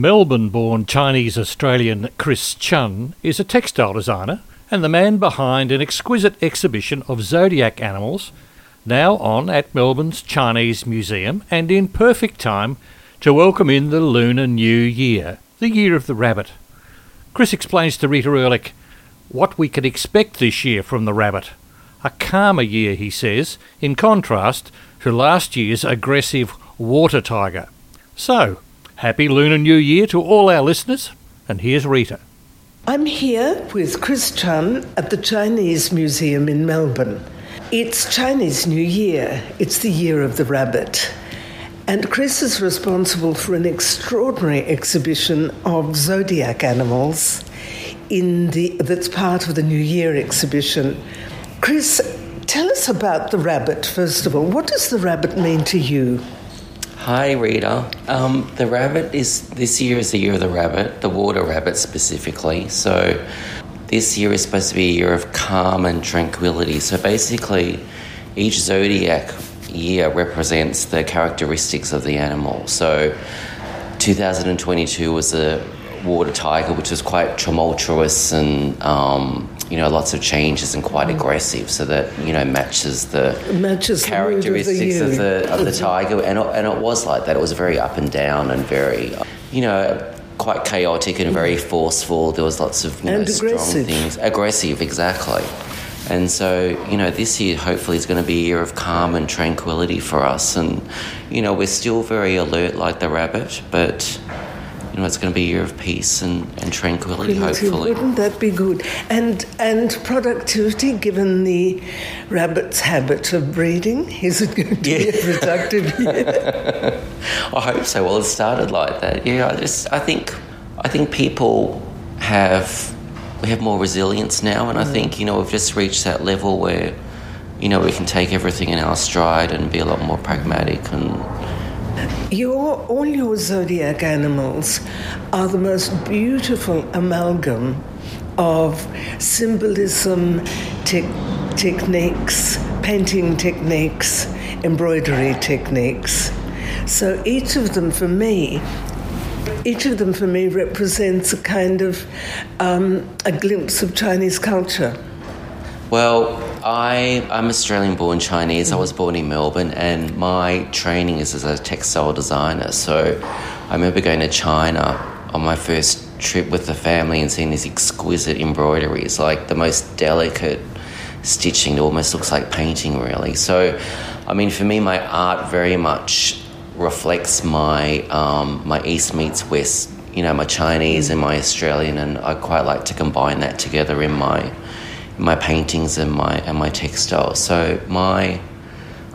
Melbourne born Chinese Australian Chris Chun is a textile designer and the man behind an exquisite exhibition of zodiac animals now on at Melbourne's Chinese Museum and in perfect time to welcome in the Lunar New Year, the Year of the Rabbit. Chris explains to Rita Erlich what we can expect this year from the rabbit. A calmer year, he says, in contrast to last year's aggressive water tiger. So, Happy Lunar New Year to all our listeners, and here's Rita. I'm here with Chris Chun at the Chinese Museum in Melbourne. It's Chinese New Year, it's the year of the rabbit. And Chris is responsible for an extraordinary exhibition of zodiac animals in the, that's part of the New Year exhibition. Chris, tell us about the rabbit, first of all. What does the rabbit mean to you? Hi, Rita. Um, the rabbit is this year is the year of the rabbit, the water rabbit specifically. So, this year is supposed to be a year of calm and tranquility. So, basically, each zodiac year represents the characteristics of the animal. So, 2022 was a water tiger, which was quite tumultuous and um, you know lots of changes and quite mm. aggressive, so that you know matches the matches characteristics the of the of the tiger, and it, and it was like that. It was very up and down and very you know quite chaotic and very forceful. There was lots of you know, strong things, aggressive exactly. And so, you know, this year hopefully is going to be a year of calm and tranquility for us. And, you know, we're still very alert like the rabbit, but you know, it's going to be a year of peace and, and tranquility, hopefully. Wouldn't that be good? And and productivity, given the rabbit's habit of breeding, is it going to yeah. be a productive year? I hope so. Well, it started like that. Yeah, I just I think I think people have we have more resilience now, and mm. I think you know we've just reached that level where you know we can take everything in our stride and be a lot more pragmatic and your, all your zodiac animals are the most beautiful amalgam of symbolism, te- techniques, painting techniques, embroidery techniques. So each of them for me each of them for me represents a kind of um, a glimpse of Chinese culture. Well, I, I'm Australian born Chinese. I was born in Melbourne, and my training is as a textile designer. So I remember going to China on my first trip with the family and seeing these exquisite embroideries, like the most delicate stitching. It almost looks like painting, really. So, I mean, for me, my art very much reflects my um, my East meets West. You know, my Chinese and my Australian, and I quite like to combine that together in my my paintings and my and my textiles. So my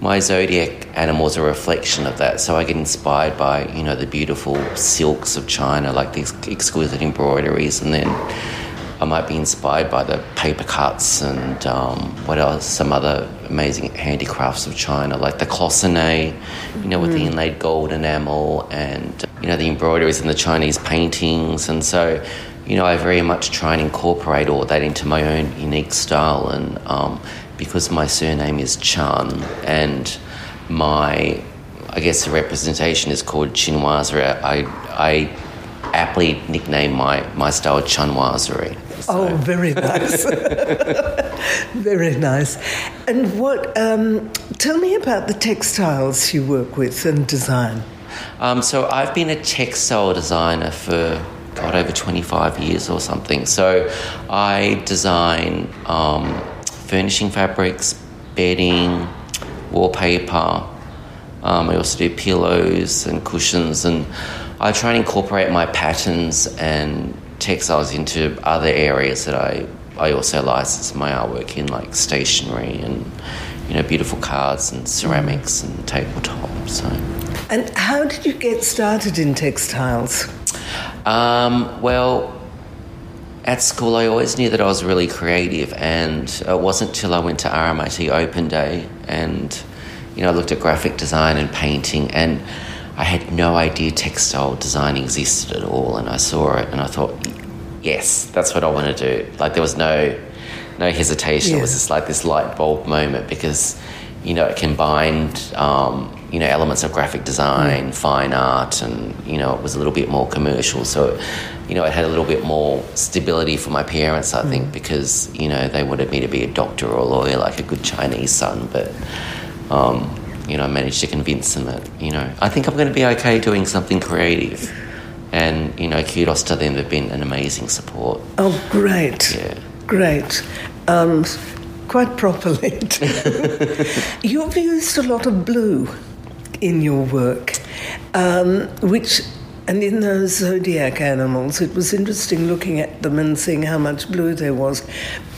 my zodiac animals are a reflection of that. So I get inspired by you know the beautiful silks of China, like these exquisite embroideries, and then I might be inspired by the paper cuts and um, what else? Some other amazing handicrafts of China, like the cloisonne, you know, with mm. the inlaid gold enamel, and you know the embroideries in the Chinese paintings, and so you know, I very much try and incorporate all that into my own unique style. And um, because my surname is Chun and my, I guess the representation is called Chinoiserie, I, I aptly nickname my, my style Chunoiserie. So. Oh, very nice. very nice. And what, um, tell me about the textiles you work with and design. Um, so I've been a textile designer for God, over 25 years or something. So I design um, furnishing fabrics, bedding, wallpaper. Um, I also do pillows and cushions, and I try and incorporate my patterns and textiles into other areas that I, I also license my artwork in, like stationery and you know beautiful cards and ceramics and tabletop. So. And how did you get started in textiles? Um, well, at school, I always knew that I was really creative, and it wasn't till I went to RMIT Open Day and you know I looked at graphic design and painting, and I had no idea textile design existed at all. And I saw it, and I thought, yes, that's what I want to do. Like there was no no hesitation. Yeah. It was just like this light bulb moment because you know, it combined, um, you know, elements of graphic design, mm. fine art, and, you know, it was a little bit more commercial. So, you know, it had a little bit more stability for my parents, I mm. think, because, you know, they wanted me to be a doctor or a lawyer like a good Chinese son. But, um, you know, I managed to convince them that, you know, I think I'm going to be okay doing something creative. And, you know, kudos to them. They've been an amazing support. Oh, great. Yeah. Great. Um, quite properly. You've used a lot of blue in your work, um, which, and in those zodiac animals, it was interesting looking at them and seeing how much blue there was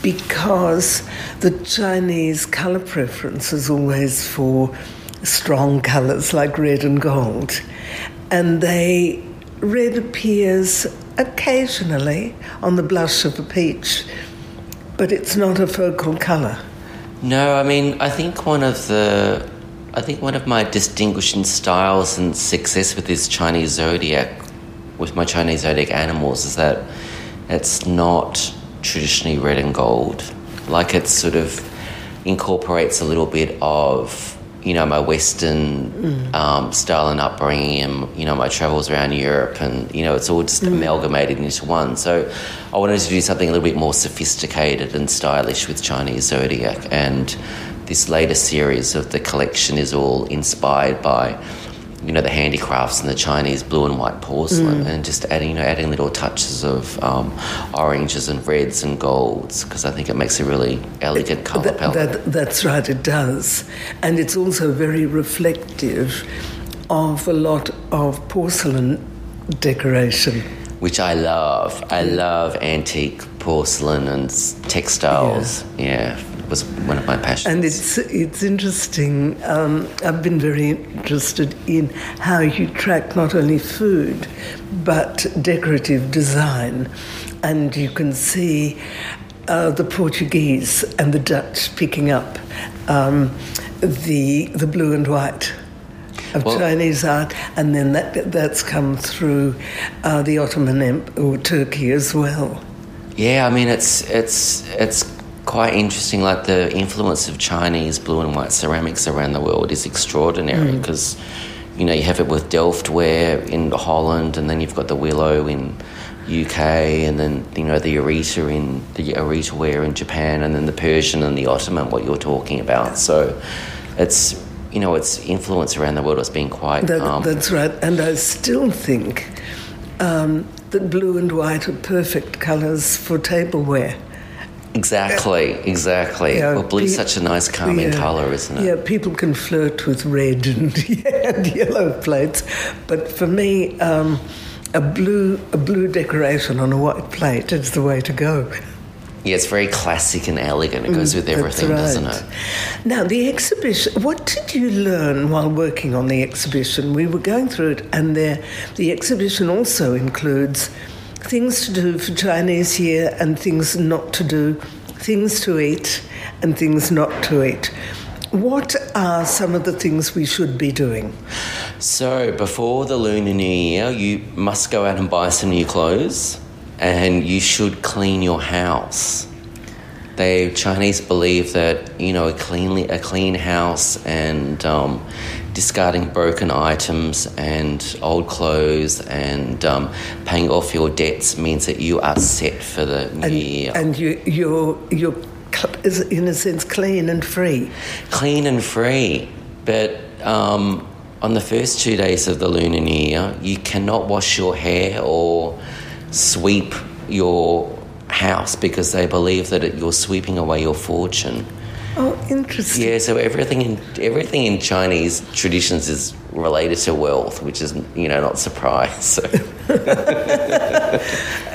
because the Chinese colour preference is always for strong colours like red and gold. And they, red appears occasionally on the blush of a peach but it's not a focal colour. No, I mean, I think one of the, I think one of my distinguishing styles and success with this Chinese zodiac, with my Chinese zodiac animals, is that it's not traditionally red and gold. Like it sort of incorporates a little bit of you know, my Western mm. um, style and upbringing and, you know, my travels around Europe and, you know, it's all just mm. amalgamated into one. So I wanted to do something a little bit more sophisticated and stylish with Chinese Zodiac. And this latest series of the collection is all inspired by you know the handicrafts and the Chinese blue and white porcelain, mm. and just adding you know adding little touches of um, oranges and reds and golds because I think it makes a really elegant colour that, palette. That, that's right, it does, and it's also very reflective of a lot of porcelain decoration, which I love. I love antique porcelain and textiles. yeah. yeah was one of my passions. And it's it's interesting. Um, I've been very interested in how you track not only food but decorative design, and you can see uh, the Portuguese and the Dutch picking up um, the the blue and white of well, Chinese art, and then that that's come through uh, the Ottoman Empire or Turkey as well. Yeah, I mean it's it's it's quite interesting. Like the influence of Chinese blue and white ceramics around the world is extraordinary because, mm. you know, you have it with Delft ware in Holland, and then you've got the willow in UK, and then you know the Arita in the Arita ware in Japan, and then the Persian and the Ottoman. What you're talking about, so it's you know its influence around the world has been quite. That, um, that's right, and I still think um, that blue and white are perfect colours for tableware. Exactly, exactly. Yeah, well, blue's such a nice calming yeah, colour, isn't it? Yeah, people can flirt with red and, and yellow plates, but for me, um, a blue a blue decoration on a white plate is the way to go. Yeah, it's very classic and elegant. It goes mm, with everything, right. doesn't it? Now, the exhibition, what did you learn while working on the exhibition? We were going through it, and there, the exhibition also includes things to do for Chinese Year and things not to do, things to eat and things not to eat. What are some of the things we should be doing? So, before the Lunar New Year, you must go out and buy some new clothes and you should clean your house. The Chinese believe that, you know, a, cleanly, a clean house and um, discarding broken items and old clothes and um, paying off your debts means that you are set for the new and, year. And you, you're, you're, is in a sense, clean and free. Clean and free. But um, on the first two days of the lunar new year, you cannot wash your hair or sweep your house because they believe that it, you're sweeping away your fortune. Oh, interesting. Yeah, so everything in everything in Chinese traditions is related to wealth, which is you know not surprise. So.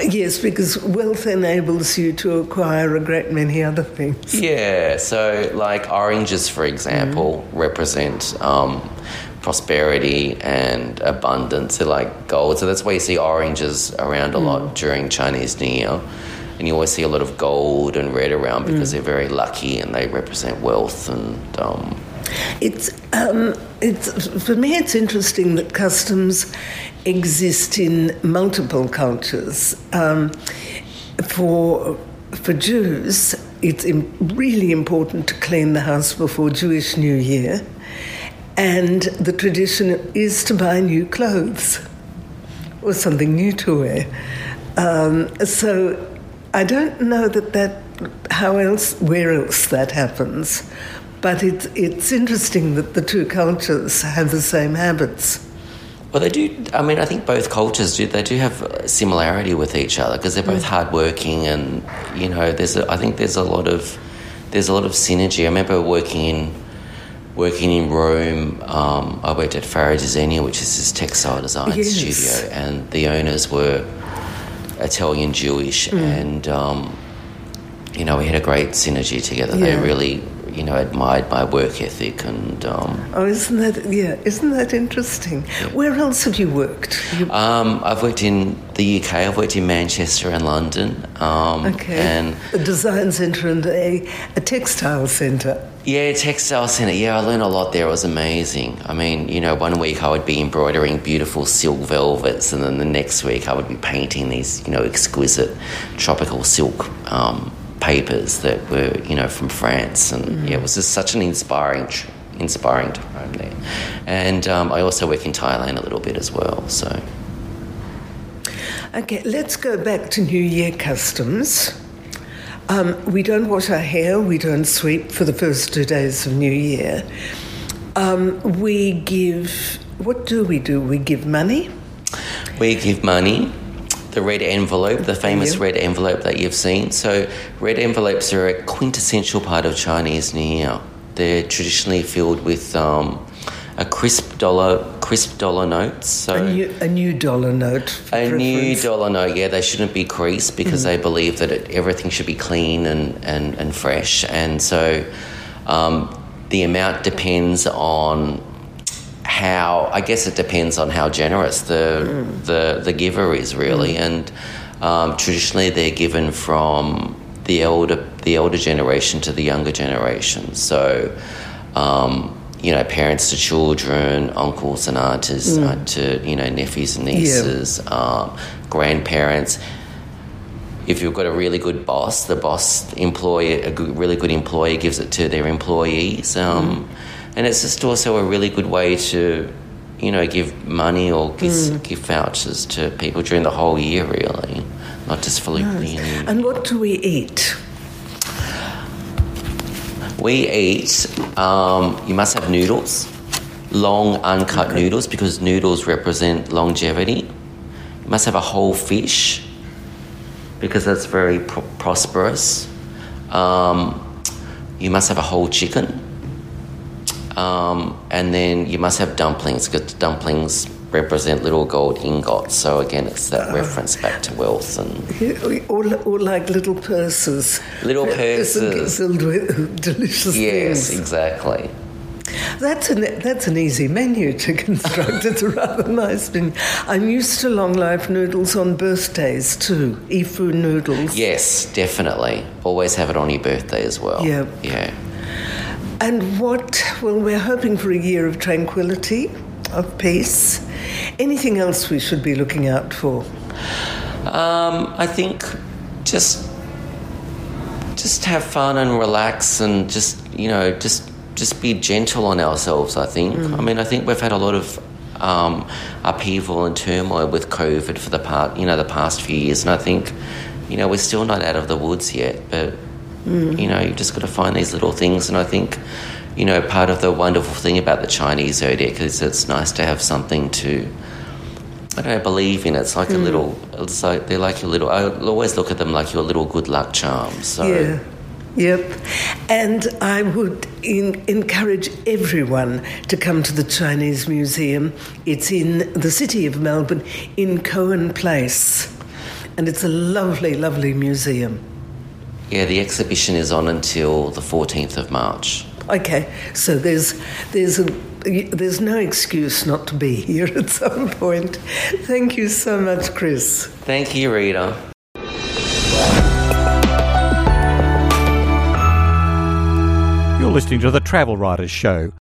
yes, because wealth enables you to acquire a great many other things. Yeah, so like oranges, for example, mm. represent. Um, prosperity and abundance. They're like gold. So that's why you see oranges around a mm. lot during Chinese New Year and you always see a lot of gold and red around because mm. they're very lucky and they represent wealth and. Um, it's um, it's for me. It's interesting that customs exist in multiple cultures. Um, for for Jews, it's im- really important to clean the house before Jewish New Year, and the tradition is to buy new clothes or something new to wear. Um, so I don't know that that how else where else that happens, but it's it's interesting that the two cultures have the same habits. Well, they do. I mean, I think both cultures do. They do have similarity with each other because they're both hardworking, and you know, there's. A, I think there's a lot of there's a lot of synergy. I remember working in working in Rome. Um, I worked at Farah Disegno, which is this textile design Yes. studio, and the owners were Italian Jewish, and um, you know, we had a great synergy together. They really, you know, admired my work ethic, and um, Oh, isn't that yeah? Isn't that interesting? Where else have you worked? You, Um, I've worked in the UK. I've worked in Manchester and London. Um, okay, And a design centre and a, a textile centre. Yeah, textile centre. Yeah, I learned a lot there. It was amazing. I mean, you know, one week I would be embroidering beautiful silk velvets, and then the next week I would be painting these, you know, exquisite tropical silk um, papers that were, you know, from France. And yeah, it was just such an inspiring, inspiring time there. And um, I also work in Thailand a little bit as well. So. Okay, let's go back to New Year customs. Um, we don't wash our hair, we don't sweep for the first two days of New Year. Um, we give, what do we do? We give money. We give money, the red envelope, the famous red envelope that you've seen. So, red envelopes are a quintessential part of Chinese New Year. They're traditionally filled with um, a crisp dollar, crisp dollar notes. So, A new, a new dollar note. for a new dollar note, yeah, they shouldn't be creased because they believe that it, everything should be clean and, and, and fresh. And so um, the amount depends on how, I guess it depends on how generous the, the, the giver is really. And um, traditionally they're given from the elder, the elder generation to the younger generation. So, um, you know, parents to children, uncles and aunts uh, to, you know, nephews and nieces, um, grandparents. If you've got a really good boss, the boss employer, a good, really good employer gives it to their employees. Um, And it's just also a really good way to, you know, give money or give, give vouchers to people during the whole year, really, not just for New Year. And what do we eat? We eat, um, you must have noodles, long uncut noodles because noodles represent longevity. You must have a whole fish because that's very pro- prosperous. Um, you must have a whole chicken. Um, and then you must have dumplings because dumplings represent little gold ingots. So again, it's that ah. reference back to wealth and Or, or like little purses. Little purses. Filled with delicious yes, things. exactly. That's an, that's an easy menu to construct. it's a rather nice menu. I'm used to long life noodles on birthdays too, Ifu noodles. Yes, definitely. Always have it on your birthday as well. Yeah. Yeah. And what, well, we're hoping for a year of tranquility, of peace. Anything else we should be looking out for? Um, I think just just have fun and relax and just you know just just be gentle on ourselves. I think. I mean, I think we've had a lot of um, upheaval and turmoil with COVID for the part you know the past few years, and I think you know we're still not out of the woods yet, but. You know, you've just got to find these little things, and I think, you know, part of the wonderful thing about the Chinese zodiac is it's nice to have something to, I don't know, believe in. It's like a hmm. little, it's like they're like your little. I always look at them like your little good luck charms. So Yeah. Yep. And I would in, encourage everyone to come to the Chinese Museum. It's in the city of Melbourne, in Cohen Place. And it's a lovely, lovely museum. yeah, the exhibition is on until the fourteenth of March. Okay, so there's there's a there's no excuse not to be here at some point. Thank you so much, Chris. Thank you, Rita. You're listening to the Travel Writers Show